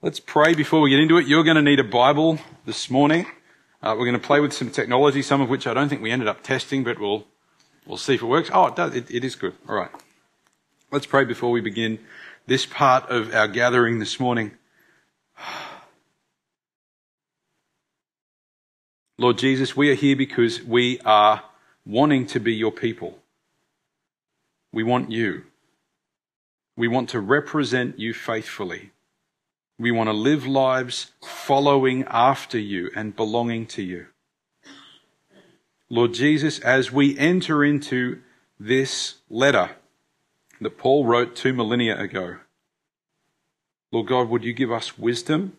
Let's pray before we get into it. You're going to need a Bible this morning. Uh, we're going to play with some technology, some of which I don't think we ended up testing, but we'll, we'll see if it works. Oh, it does. It, it is good. All right. Let's pray before we begin this part of our gathering this morning. Lord Jesus, we are here because we are wanting to be your people. We want you. We want to represent you faithfully. We want to live lives following after you and belonging to you. Lord Jesus, as we enter into this letter that Paul wrote two millennia ago, Lord God, would you give us wisdom?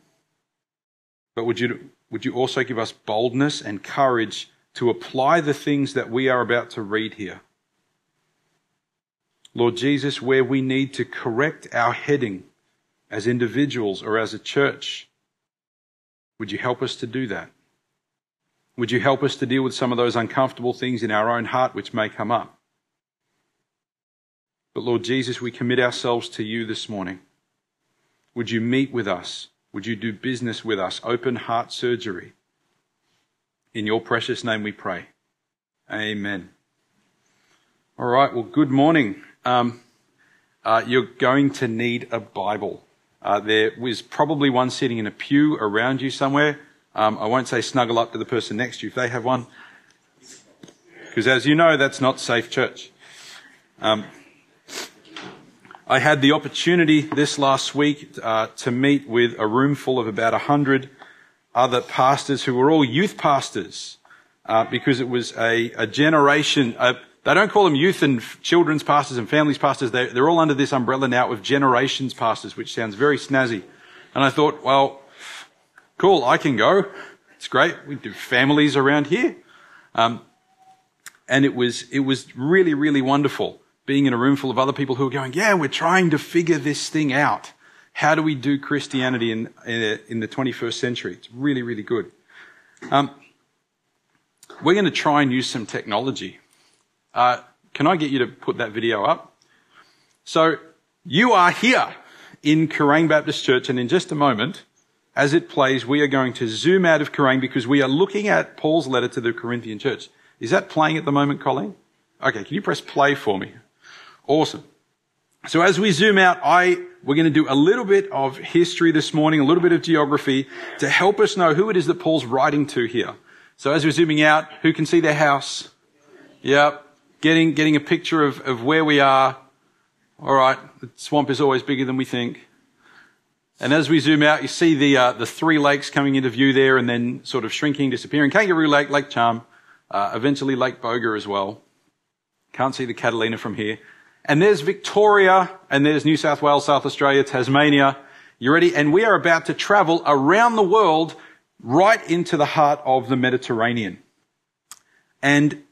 But would you, would you also give us boldness and courage to apply the things that we are about to read here? Lord Jesus, where we need to correct our heading as individuals or as a church. Would you help us to do that? Would you help us to deal with some of those uncomfortable things in our own heart which may come up? But Lord Jesus, we commit ourselves to you this morning. Would you meet with us? Would you do business with us? Open heart surgery. In your precious name we pray. Amen. All right, well, good morning. Um, uh, you're going to need a Bible. Uh, there was probably one sitting in a pew around you somewhere. Um, I won't say snuggle up to the person next to you if they have one. Because as you know, that's not safe church. Um, I had the opportunity this last week uh, to meet with a room full of about 100 other pastors who were all youth pastors uh, because it was a, a generation, a, they don't call them youth and children's pastors and families pastors. They're, they're all under this umbrella now of generations pastors, which sounds very snazzy. And I thought, well, cool, I can go. It's great. We do families around here. Um, and it was, it was really, really wonderful being in a room full of other people who are going, yeah, we're trying to figure this thing out. How do we do Christianity in, in the 21st century? It's really, really good. Um, we're going to try and use some technology. Uh, can I get you to put that video up? So you are here in Kerang Baptist Church, and in just a moment, as it plays, we are going to zoom out of Kerang because we are looking at Paul's letter to the Corinthian church. Is that playing at the moment, Colleen? Okay, can you press play for me? Awesome. So as we zoom out, I, we're going to do a little bit of history this morning, a little bit of geography to help us know who it is that Paul's writing to here. So as we're zooming out, who can see their house? Yep getting, getting a picture of, of where we are. All right, the swamp is always bigger than we think. And as we zoom out, you see the, uh, the three lakes coming into view there and then sort of shrinking, disappearing. Kangaroo Lake, Lake Charm, uh, eventually Lake Boga as well. Can't see the Catalina from here. And there's Victoria, and there's New South Wales, South Australia, Tasmania. You ready? And we are about to travel around the world right into the heart of the Mediterranean. And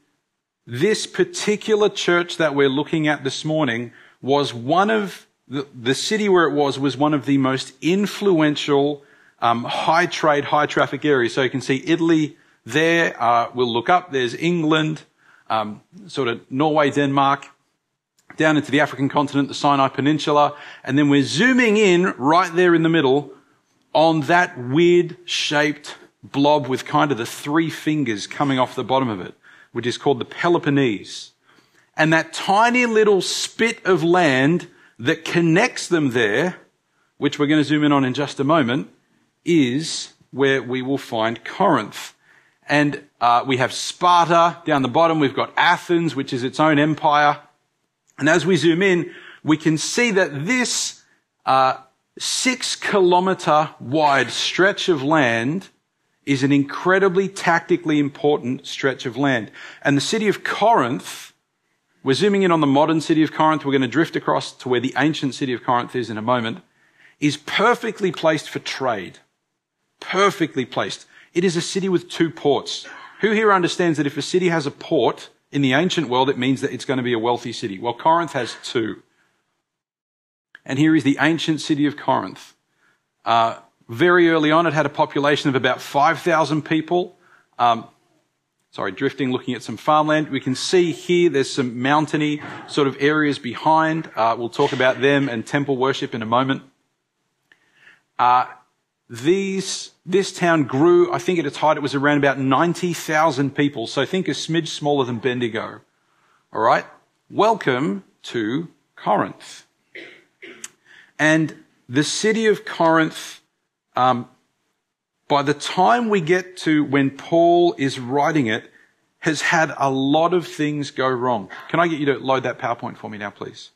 this particular church that we're looking at this morning was one of the, the city where it was was one of the most influential um, high trade, high traffic areas. So you can see Italy there. Uh, we'll look up. There's England, um, sort of Norway, Denmark, down into the African continent, the Sinai Peninsula, and then we're zooming in right there in the middle on that weird shaped blob with kind of the three fingers coming off the bottom of it which is called the Peloponnese. And that tiny little spit of land that connects them there, which we're going to zoom in on in just a moment, is where we will find Corinth. And uh, we have Sparta down the bottom. We've got Athens, which is its own empire. And as we zoom in, we can see that this uh, six kilometer wide stretch of land is an incredibly tactically important stretch of land. And the city of Corinth, we're zooming in on the modern city of Corinth. We're going to drift across to where the ancient city of Corinth is in a moment, is perfectly placed for trade. Perfectly placed. It is a city with two ports. Who here understands that if a city has a port in the ancient world, it means that it's going to be a wealthy city? Well, Corinth has two. And here is the ancient city of Corinth. Uh, very early on, it had a population of about 5,000 people. Um, sorry, drifting, looking at some farmland. We can see here there's some mountainy sort of areas behind. Uh, we'll talk about them and temple worship in a moment. uh, these, this town grew, I think at its height it was around about 90,000 people. So think a smidge smaller than Bendigo. All right? Welcome to Corinth. And the city of Corinth, um, by the time we get to when Paul is writing it, has had a lot of things go wrong. Can I get you to load that PowerPoint for me now, please?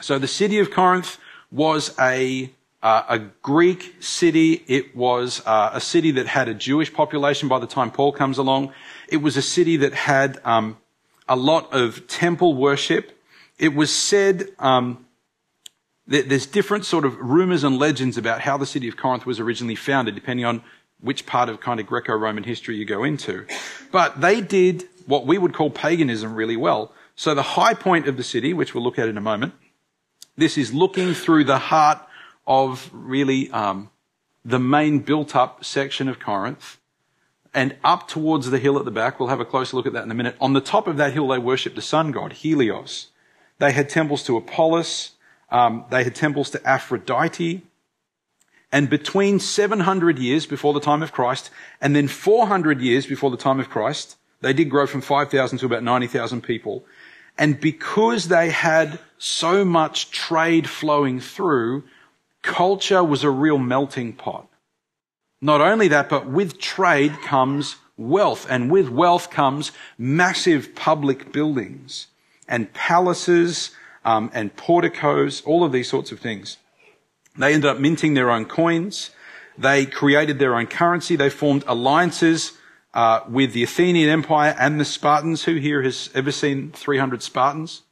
So the city of Corinth was a uh, a Greek city. It was uh, a city that had a Jewish population by the time Paul comes along. It was a city that had um, a lot of temple worship. It was said um, there's different sort of rumors and legends about how the city of Corinth was originally founded, depending on which part of kind of Greco-Roman history you go into. But they did what we would call paganism really well. So the high point of the city, which we'll look at in a moment, this is looking through the heart of really um, the main built up section of Corinth and up towards the hill at the back. We'll have a closer look at that in a minute. On the top of that hill, they worshipped the sun god, Helios. They had temples to Apollos. Um, they had temples to Aphrodite. And between 700 years before the time of Christ and then 400 years before the time of Christ, they did grow from 5,000 to about 90,000 people. And because they had so much trade flowing through, culture was a real melting pot. Not only that, but with trade comes wealth, and with wealth comes massive public buildings and palaces um, and porticos, all of these sorts of things. They ended up minting their own coins. They created their own currency. They formed alliances uh, with the Athenian Empire and the Spartans. Who here has ever seen 300 Spartans?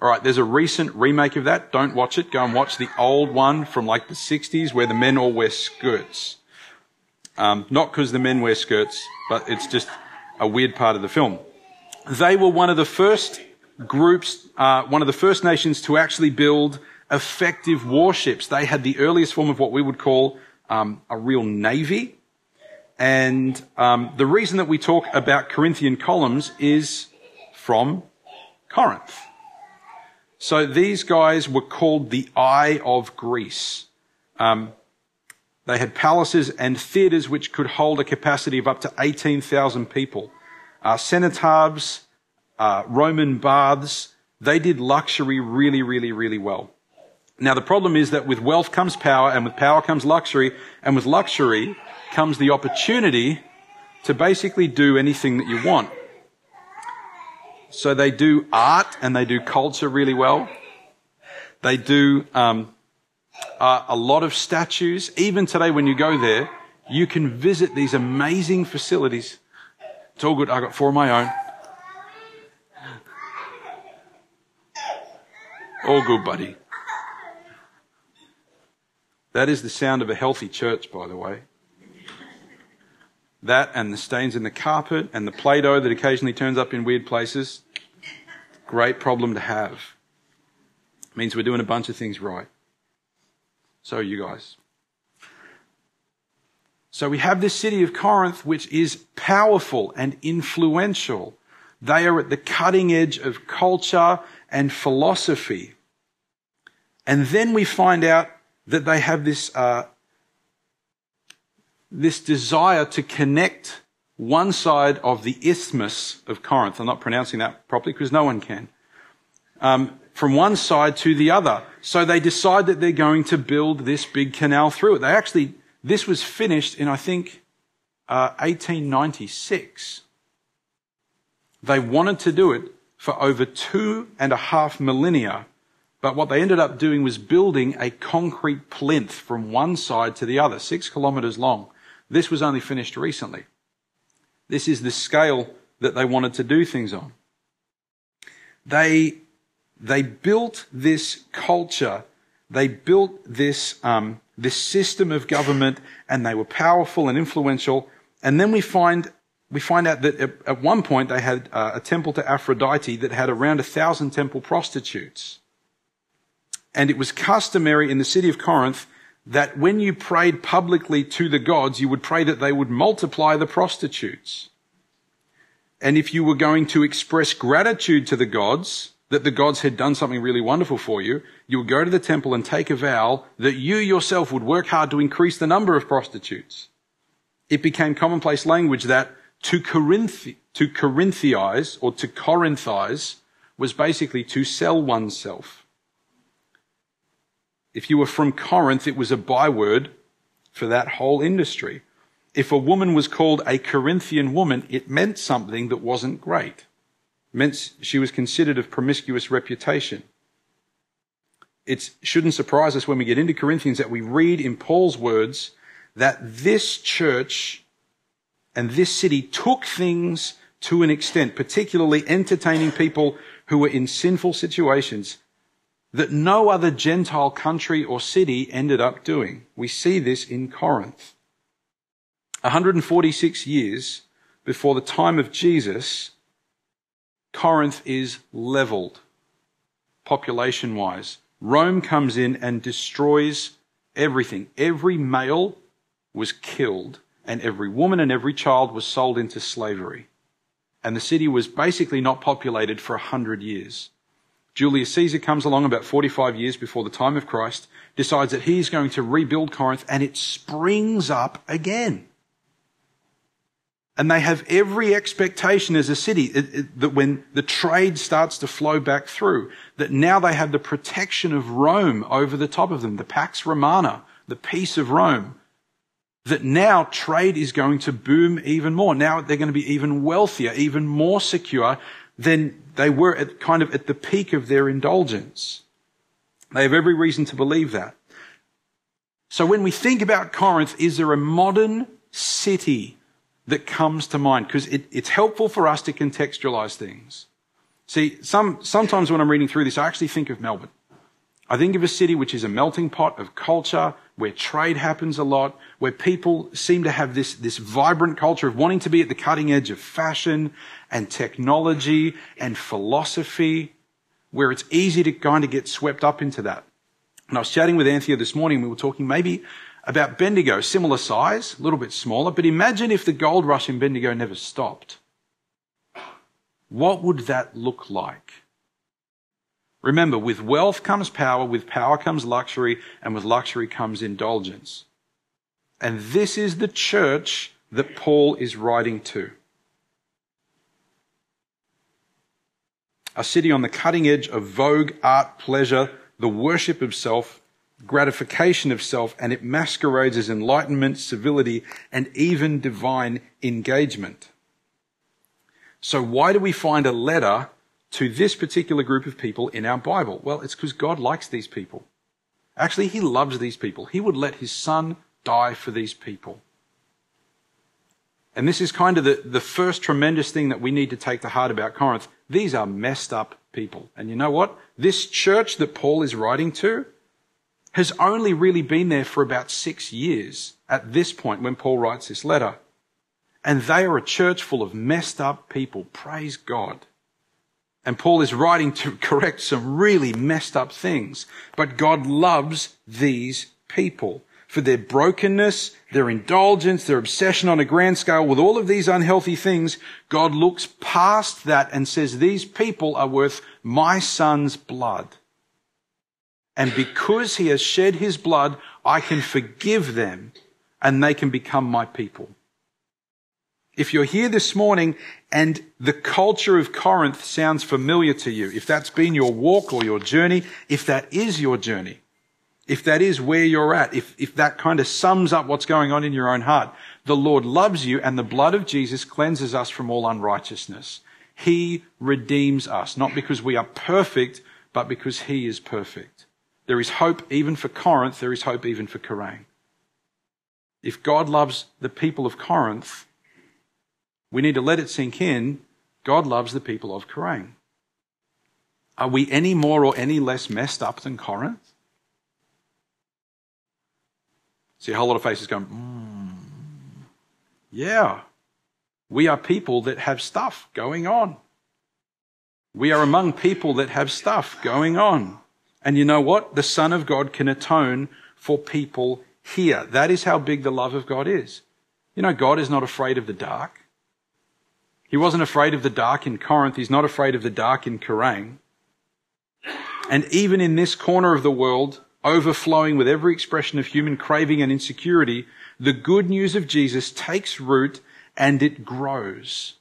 All right, there's a recent remake of that. Don't watch it. Go and watch the old one from like the 60s where the men all wear skirts. Um, not because the men wear skirts, but it's just a weird part of the film. They were one of the first groups, uh, one of the first nations to actually build effective warships. They had the earliest form of what we would call um, a real navy. And um, the reason that we talk about Corinthian columns is from Corinth. So these guys were called the Eye of Greece. Um, they had palaces and theatres which could hold a capacity of up to 18,000 people. Uh, cenotaphs, uh, Roman baths, they did luxury really, really, really well. Now the problem is that with wealth comes power, and with power comes luxury, and with luxury comes the opportunity to basically do anything that you want. So they do art and they do culture really well. They do um, uh, a lot of statues. Even today, when you go there, you can visit these amazing facilities. It's all good. I got four of my own. All good, buddy. That is the sound of a healthy church, by the way. That and the stains in the carpet and the Play Doh that occasionally turns up in weird places. Great problem to have. means we're doing a bunch of things right. So, you guys. So, we have this city of Corinth, which is powerful and influential. They are at the cutting edge of culture and philosophy. And then we find out that they have this uh, this desire to connect one side of the isthmus of Corinth. I'm not pronouncing that properly because no one can. Um, from one side to the other. So they decide that they're going to build this big canal through it. They actually, this was finished in, I think, uh, 1896. They wanted to do it for over two and a half millennia. But what they ended up doing was building a concrete plinth from one side to the other, six kilometers long. This was only finished recently. This is the scale that they wanted to do things on. They, they built this culture, they built this, um, this system of government, and they were powerful and influential. And then we find, we find out that at one point they had uh, a temple to Aphrodite that had around a thousand temple prostitutes. And it was customary in the city of Corinth that when you prayed publicly to the gods, you would pray that they would multiply the prostitutes. And if you were going to express gratitude to the gods, that the gods had done something really wonderful for you, you would go to the temple and take a vow that you yourself would work hard to increase the number of prostitutes. It became commonplace language that to, Corinth, to Corinthize or to Corinthize was basically to sell oneself. If you were from Corinth, it was a byword for that whole industry. If a woman was called a Corinthian woman, it meant something that wasn't great meant she was considered of promiscuous reputation. It shouldn't surprise us when we get into Corinthians that we read in Paul's words that this church and this city took things to an extent, particularly entertaining people who were in sinful situations, that no other Gentile country or city ended up doing. We see this in Corinth. 146 years before the time of Jesus, Corinth is leveled population wise. Rome comes in and destroys everything. Every male was killed, and every woman and every child was sold into slavery. And the city was basically not populated for a hundred years. Julius Caesar comes along about 45 years before the time of Christ, decides that he's going to rebuild Corinth, and it springs up again. And they have every expectation as a city it, it, that when the trade starts to flow back through, that now they have the protection of Rome over the top of them, the Pax Romana, the peace of Rome. That now trade is going to boom even more. Now they're going to be even wealthier, even more secure than they were at kind of at the peak of their indulgence. They have every reason to believe that. So when we think about Corinth, is there a modern city that comes to mind because it, it's helpful for us to contextualize things. See, some, sometimes when I'm reading through this, I actually think of Melbourne. I think of a city which is a melting pot of culture, where trade happens a lot, where people seem to have this, this vibrant culture of wanting to be at the cutting edge of fashion and technology and philosophy, where it's easy to kind of get swept up into that. And I was chatting with Anthea this morning, we were talking maybe about Bendigo, similar size, a little bit smaller, but imagine if the gold rush in Bendigo never stopped. What would that look like? Remember, with wealth comes power, with power comes luxury, and with luxury comes indulgence. And this is the church that Paul is writing to. A city on the cutting edge of vogue, art, pleasure, the worship of self, gratification of self, and it masquerades as enlightenment, civility, and even divine engagement. So why do we find a letter to this particular group of people in our Bible? Well, it's because God likes these people. Actually, He loves these people. He would let His Son die for these people. And this is kind of the, the first tremendous thing that we need to take to heart about Corinth. These are messed up people. And you know what? This church that Paul is writing to, has only really been there for about six years at this point when Paul writes this letter. And they are a church full of messed up people. Praise God. And Paul is writing to correct some really messed up things. But God loves these people for their brokenness, their indulgence, their obsession on a grand scale with all of these unhealthy things. God looks past that and says, these people are worth my son's blood. And because he has shed his blood, I can forgive them and they can become my people. If you're here this morning and the culture of Corinth sounds familiar to you, if that's been your walk or your journey, if that is your journey, if that is where you're at, if, if that kind of sums up what's going on in your own heart, the Lord loves you and the blood of Jesus cleanses us from all unrighteousness. He redeems us, not because we are perfect, but because He is perfect. There is hope even for Corinth, there is hope even for Kerang. If God loves the people of Corinth, we need to let it sink in. God loves the people of Kerang. Are we any more or any less messed up than Corinth? See a whole lot of faces going, mm, yeah. We are people that have stuff going on. We are among people that have stuff going on. And you know what? The Son of God can atone for people here. That is how big the love of God is. You know, God is not afraid of the dark. He wasn't afraid of the dark in Corinth. He's not afraid of the dark in Kerang. And even in this corner of the world, overflowing with every expression of human craving and insecurity, the good news of Jesus takes root and it grows.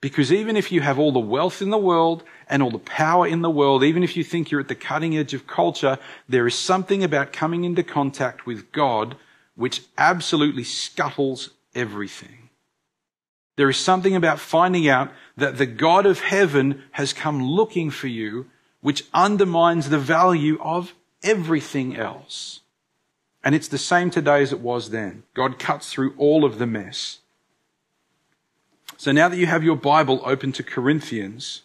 Because even if you have all the wealth in the world and all the power in the world, even if you think you're at the cutting edge of culture, there is something about coming into contact with God which absolutely scuttles everything. There is something about finding out that the God of heaven has come looking for you, which undermines the value of everything else. And it's the same today as it was then. God cuts through all of the mess. So now that you have your Bible open to Corinthians,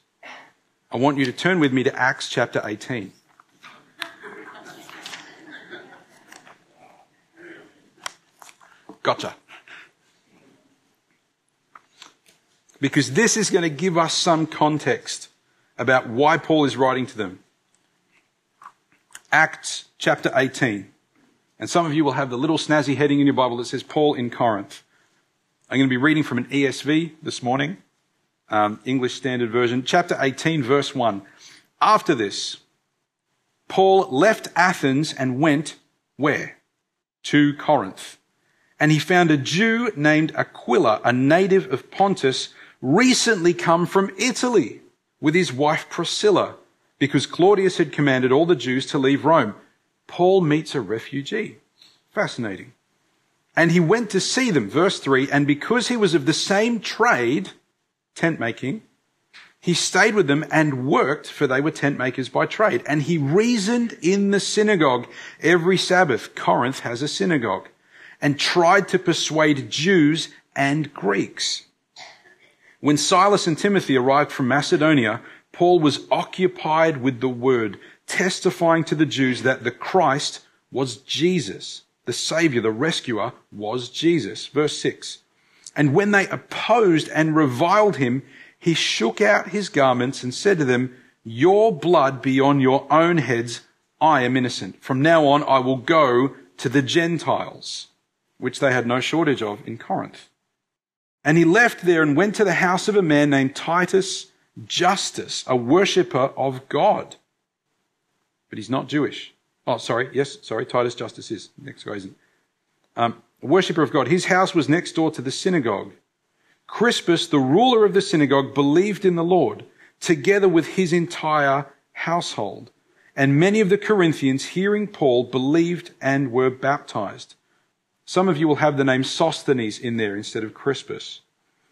I want you to turn with me to Acts chapter 18. Gotcha. Because this is going to give us some context about why Paul is writing to them. Acts chapter 18. And some of you will have the little snazzy heading in your Bible that says Paul in Corinth. I'm going to be reading from an ESV this morning, um, English Standard Version, chapter 18, verse 1. After this, Paul left Athens and went where? To Corinth. And he found a Jew named Aquila, a native of Pontus, recently come from Italy with his wife Priscilla because Claudius had commanded all the Jews to leave Rome. Paul meets a refugee. Fascinating. And he went to see them, verse 3, and because he was of the same trade, tent making, he stayed with them and worked, for they were tent makers by trade. And he reasoned in the synagogue every Sabbath. Corinth has a synagogue. And tried to persuade Jews and Greeks. When Silas and Timothy arrived from Macedonia, Paul was occupied with the word, testifying to the Jews that the Christ was Jesus. The Savior, the rescuer, was Jesus. Verse 6. And when they opposed and reviled him, he shook out his garments and said to them, Your blood be on your own heads. I am innocent. From now on, I will go to the Gentiles, which they had no shortage of in Corinth. And he left there and went to the house of a man named Titus Justus, a worshipper of God. But he's not Jewish. Oh, sorry. Yes, sorry. Titus Justus is. Next guy isn't. Um, a worshipper of God. His house was next door to the synagogue. Crispus, the ruler of the synagogue, believed in the Lord, together with his entire household. And many of the Corinthians, hearing Paul, believed and were baptized. Some of you will have the name Sosthenes in there instead of Crispus.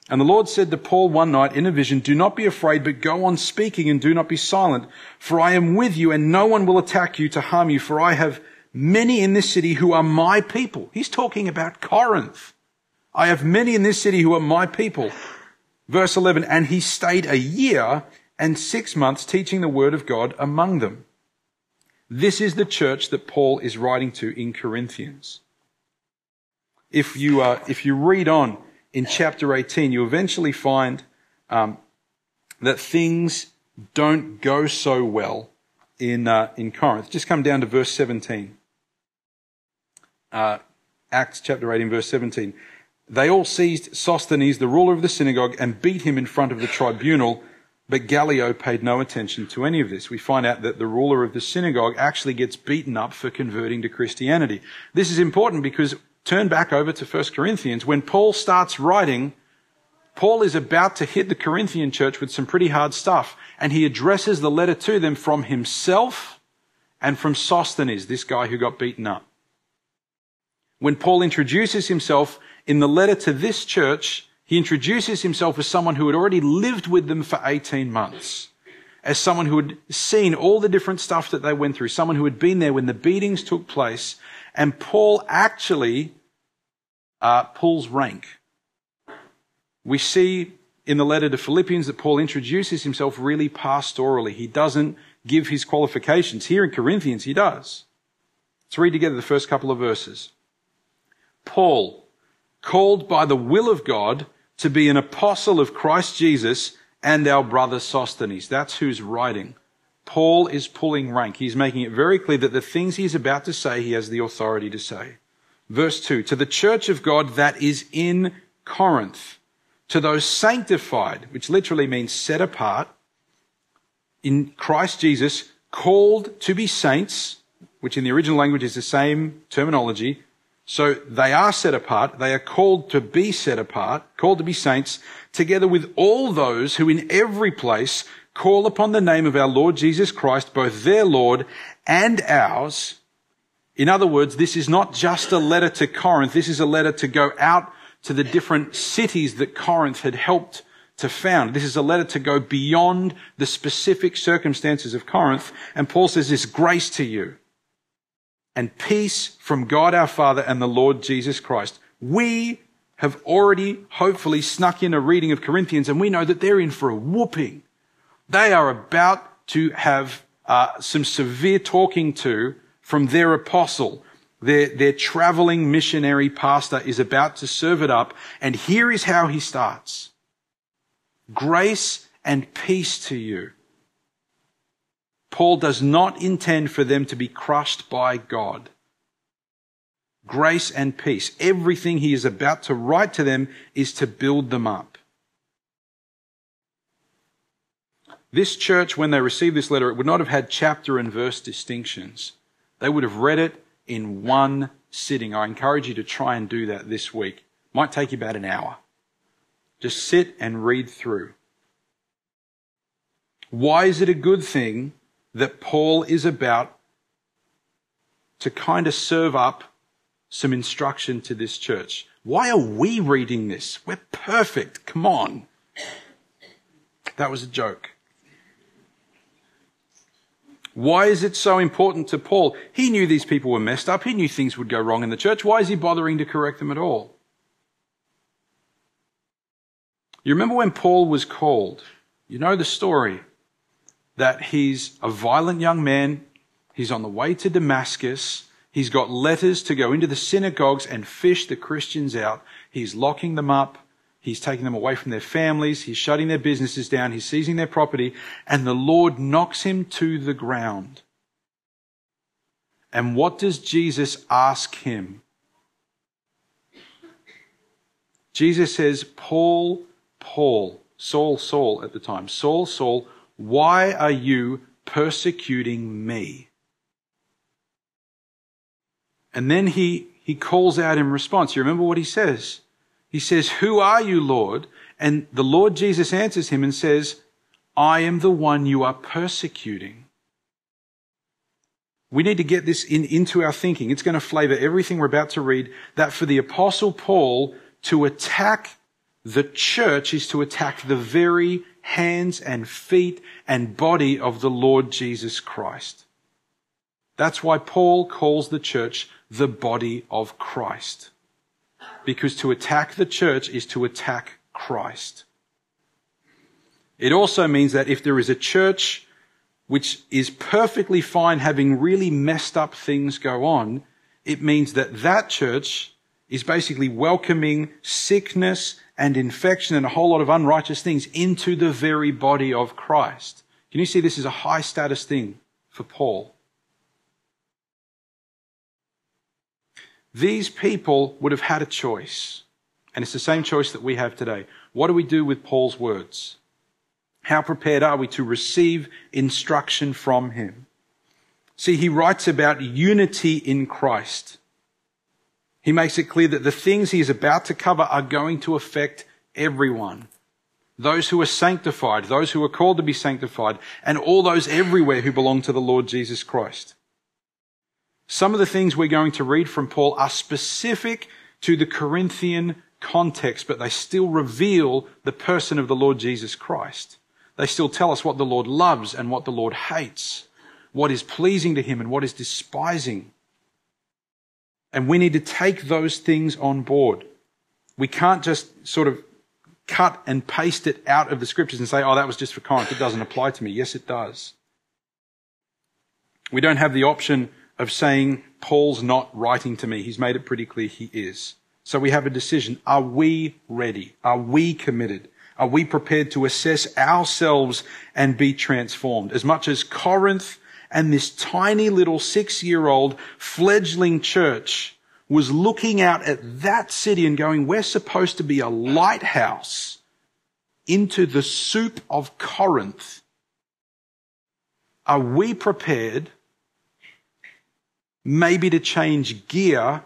And the Lord said to Paul one night in a vision, Do not be afraid, but go on speaking and do not be silent, for I am with you and no one will attack you to harm you, for I have many in this city who are my people. He's talking about Corinth. I have many in this city who are my people. Verse 11, and he stayed a year and six months teaching the word of God among them. This is the church that Paul is writing to in Corinthians. If you, uh, if you read on, in chapter 18, you eventually find um, that things don't go so well in, uh, in Corinth. Just come down to verse 17. Uh, Acts chapter 18, verse 17. They all seized Sosthenes, the ruler of the synagogue, and beat him in front of the tribunal, but Gallio paid no attention to any of this. We find out that the ruler of the synagogue actually gets beaten up for converting to Christianity. This is important because turn back over to 1 Corinthians. When Paul starts writing, Paul is about to hit the Corinthian church with some pretty hard stuff, and he addresses the letter to them from himself and from Sosthenes, this guy who got beaten up. When Paul introduces himself in the letter to this church, he introduces himself as someone who had already lived with them for 18 months, as someone who had seen all the different stuff that they went through, someone who had been there when the beatings took place, and Paul actually uh, Paul's rank. We see in the letter to Philippians that Paul introduces himself really pastorally. He doesn't give his qualifications. Here in Corinthians, he does. Let's read together the first couple of verses. Paul, called by the will of God to be an apostle of Christ Jesus and our brother Sosthenes. That's who's writing. Paul is pulling rank. He's making it very clear that the things he's about to say, he has the authority to say. Verse 2 To the church of God that is in Corinth, to those sanctified, which literally means set apart, in Christ Jesus, called to be saints, which in the original language is the same terminology. So they are set apart. They are called to be set apart, called to be saints, together with all those who in every place call upon the name of our Lord Jesus Christ, both their Lord and ours. In other words, this is not just a letter to Corinth. This is a letter to go out to the different cities that Corinth had helped to found. This is a letter to go beyond the specific circumstances of Corinth. And Paul says this grace to you and peace from God our Father and the Lord Jesus Christ. We have already hopefully snuck in a reading of Corinthians and we know that they're in for a whooping. They are about to have uh, some severe talking to from their apostle. Their, their traveling missionary pastor is about to serve it up. And here is how he starts. Grace and peace to you. Paul does not intend for them to be crushed by God. Grace and peace. Everything he is about to write to them is to build them up. This church, when they received this letter, it would not have had chapter and verse distinctions. They would have read it in one sitting. I encourage you to try and do that this week. Might take you about an hour. Just sit and read through. Why is it a good thing that Paul is about to kind of serve up some instruction to this church? Why are we reading this? We're perfect. Come on. That was a joke. Why is it so important to Paul? He knew these people were messed up. He knew things would go wrong in the church. Why is he bothering to correct them at all? You remember when Paul was called? You know the story that he's a violent young man. He's on the way to Damascus. He's got letters to go into the synagogues and fish the Christians out. He's locking them up. He's taking them away from their families. He's shutting their businesses down. He's seizing their property. And the Lord knocks him to the ground. And what does Jesus ask him? Jesus says, Paul, Paul, Saul, Saul at the time, Saul, Saul, why are you persecuting me? And then he, he calls out in response. You remember what he says? He says, Who are you, Lord? And the Lord Jesus answers him and says, I am the one you are persecuting. We need to get this in, into our thinking. It's going to flavor everything we're about to read. That for the apostle Paul to attack the church is to attack the very hands and feet and body of the Lord Jesus Christ. That's why Paul calls the church the body of Christ. Because to attack the church is to attack Christ. It also means that if there is a church which is perfectly fine having really messed up things go on, it means that that church is basically welcoming sickness and infection and a whole lot of unrighteous things into the very body of Christ. Can you see this is a high status thing for Paul? These people would have had a choice. And it's the same choice that we have today. What do we do with Paul's words? How prepared are we to receive instruction from him? See, he writes about unity in Christ. He makes it clear that the things he is about to cover are going to affect everyone. Those who are sanctified, those who are called to be sanctified, and all those everywhere who belong to the Lord Jesus Christ. Some of the things we're going to read from Paul are specific to the Corinthian context, but they still reveal the person of the Lord Jesus Christ. They still tell us what the Lord loves and what the Lord hates, what is pleasing to him and what is despising. And we need to take those things on board. We can't just sort of cut and paste it out of the scriptures and say, oh, that was just for Corinth. It doesn't apply to me. Yes, it does. We don't have the option of saying, Paul's not writing to me. He's made it pretty clear he is. So we have a decision. Are we ready? Are we committed? Are we prepared to assess ourselves and be transformed? As much as Corinth and this tiny little six year old fledgling church was looking out at that city and going, we're supposed to be a lighthouse into the soup of Corinth. Are we prepared maybe to change gear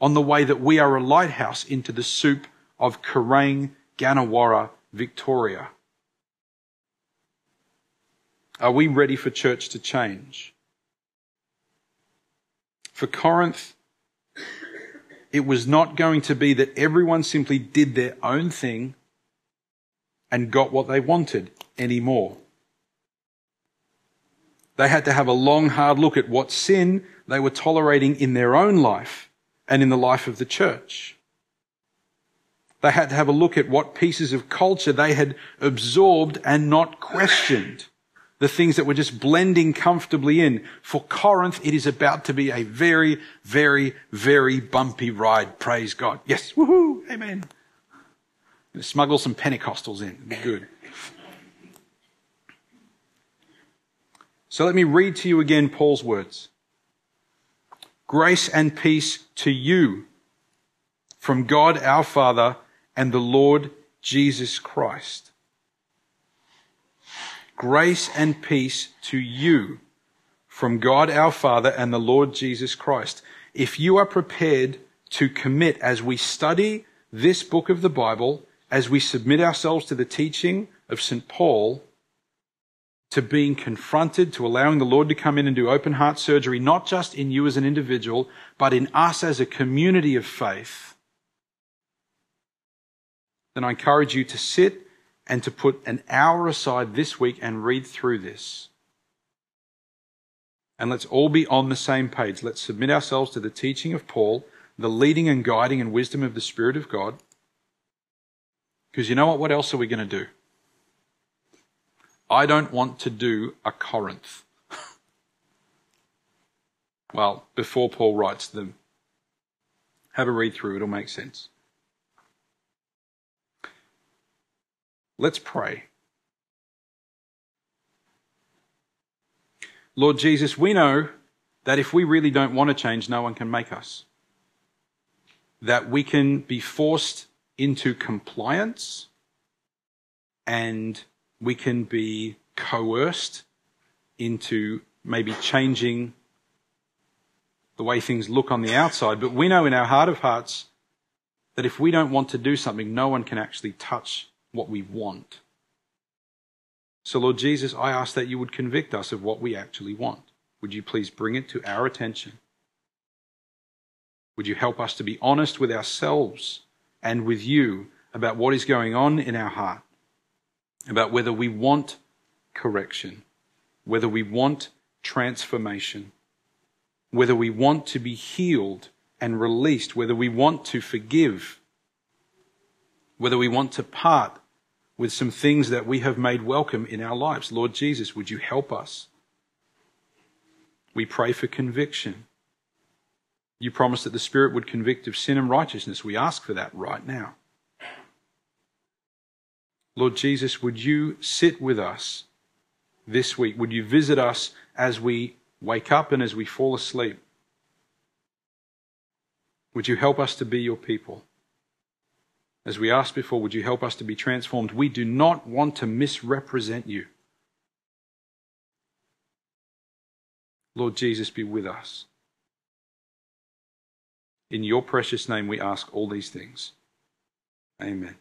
on the way that we are a lighthouse into the soup of Kerang, Gannawarra, Victoria? Are we ready for church to change? For Corinth, it was not going to be that everyone simply did their own thing and got what they wanted anymore. They had to have a long, hard look at what sin they were tolerating in their own life and in the life of the church. They had to have a look at what pieces of culture they had absorbed and not questioned. The things that were just blending comfortably in. For Corinth, it is about to be a very, very, very bumpy ride. Praise God. Yes. Woohoo. Amen. Smuggle some Pentecostals in. It'd be good. So let me read to you again Paul's words. Grace and peace to you from God our Father and the Lord Jesus Christ. Grace and peace to you from God our Father and the Lord Jesus Christ. If you are prepared to commit as we study this book of the Bible, as we submit ourselves to the teaching of St. Paul, to being confronted, to allowing the Lord to come in and do open heart surgery, not just in you as an individual, but in us as a community of faith, then I encourage you to sit and to put an hour aside this week and read through this. And let's all be on the same page. Let's submit ourselves to the teaching of Paul, the leading and guiding and wisdom of the Spirit of God. Because you know what? What else are we going to do? I don't want to do a Corinth. well, before Paul writes them, have a read through, it'll make sense. Let's pray. Lord Jesus, we know that if we really don't want to change, no one can make us. That we can be forced into compliance and we can be coerced into maybe changing the way things look on the outside. But we know in our heart of hearts that if we don't want to do something, no one can actually touch what we want. So, Lord Jesus, I ask that you would convict us of what we actually want. Would you please bring it to our attention? Would you help us to be honest with ourselves and with you about what is going on in our heart? About whether we want correction, whether we want transformation, whether we want to be healed and released, whether we want to forgive, whether we want to part with some things that we have made welcome in our lives. Lord Jesus, would you help us? We pray for conviction. You promised that the Spirit would convict of sin and righteousness. We ask for that right now. Lord Jesus, would you sit with us this week? Would you visit us as we wake up and as we fall asleep? Would you help us to be your people? As we asked before, would you help us to be transformed? We do not want to misrepresent you. Lord Jesus, be with us. In your precious name, we ask all these things. Amen.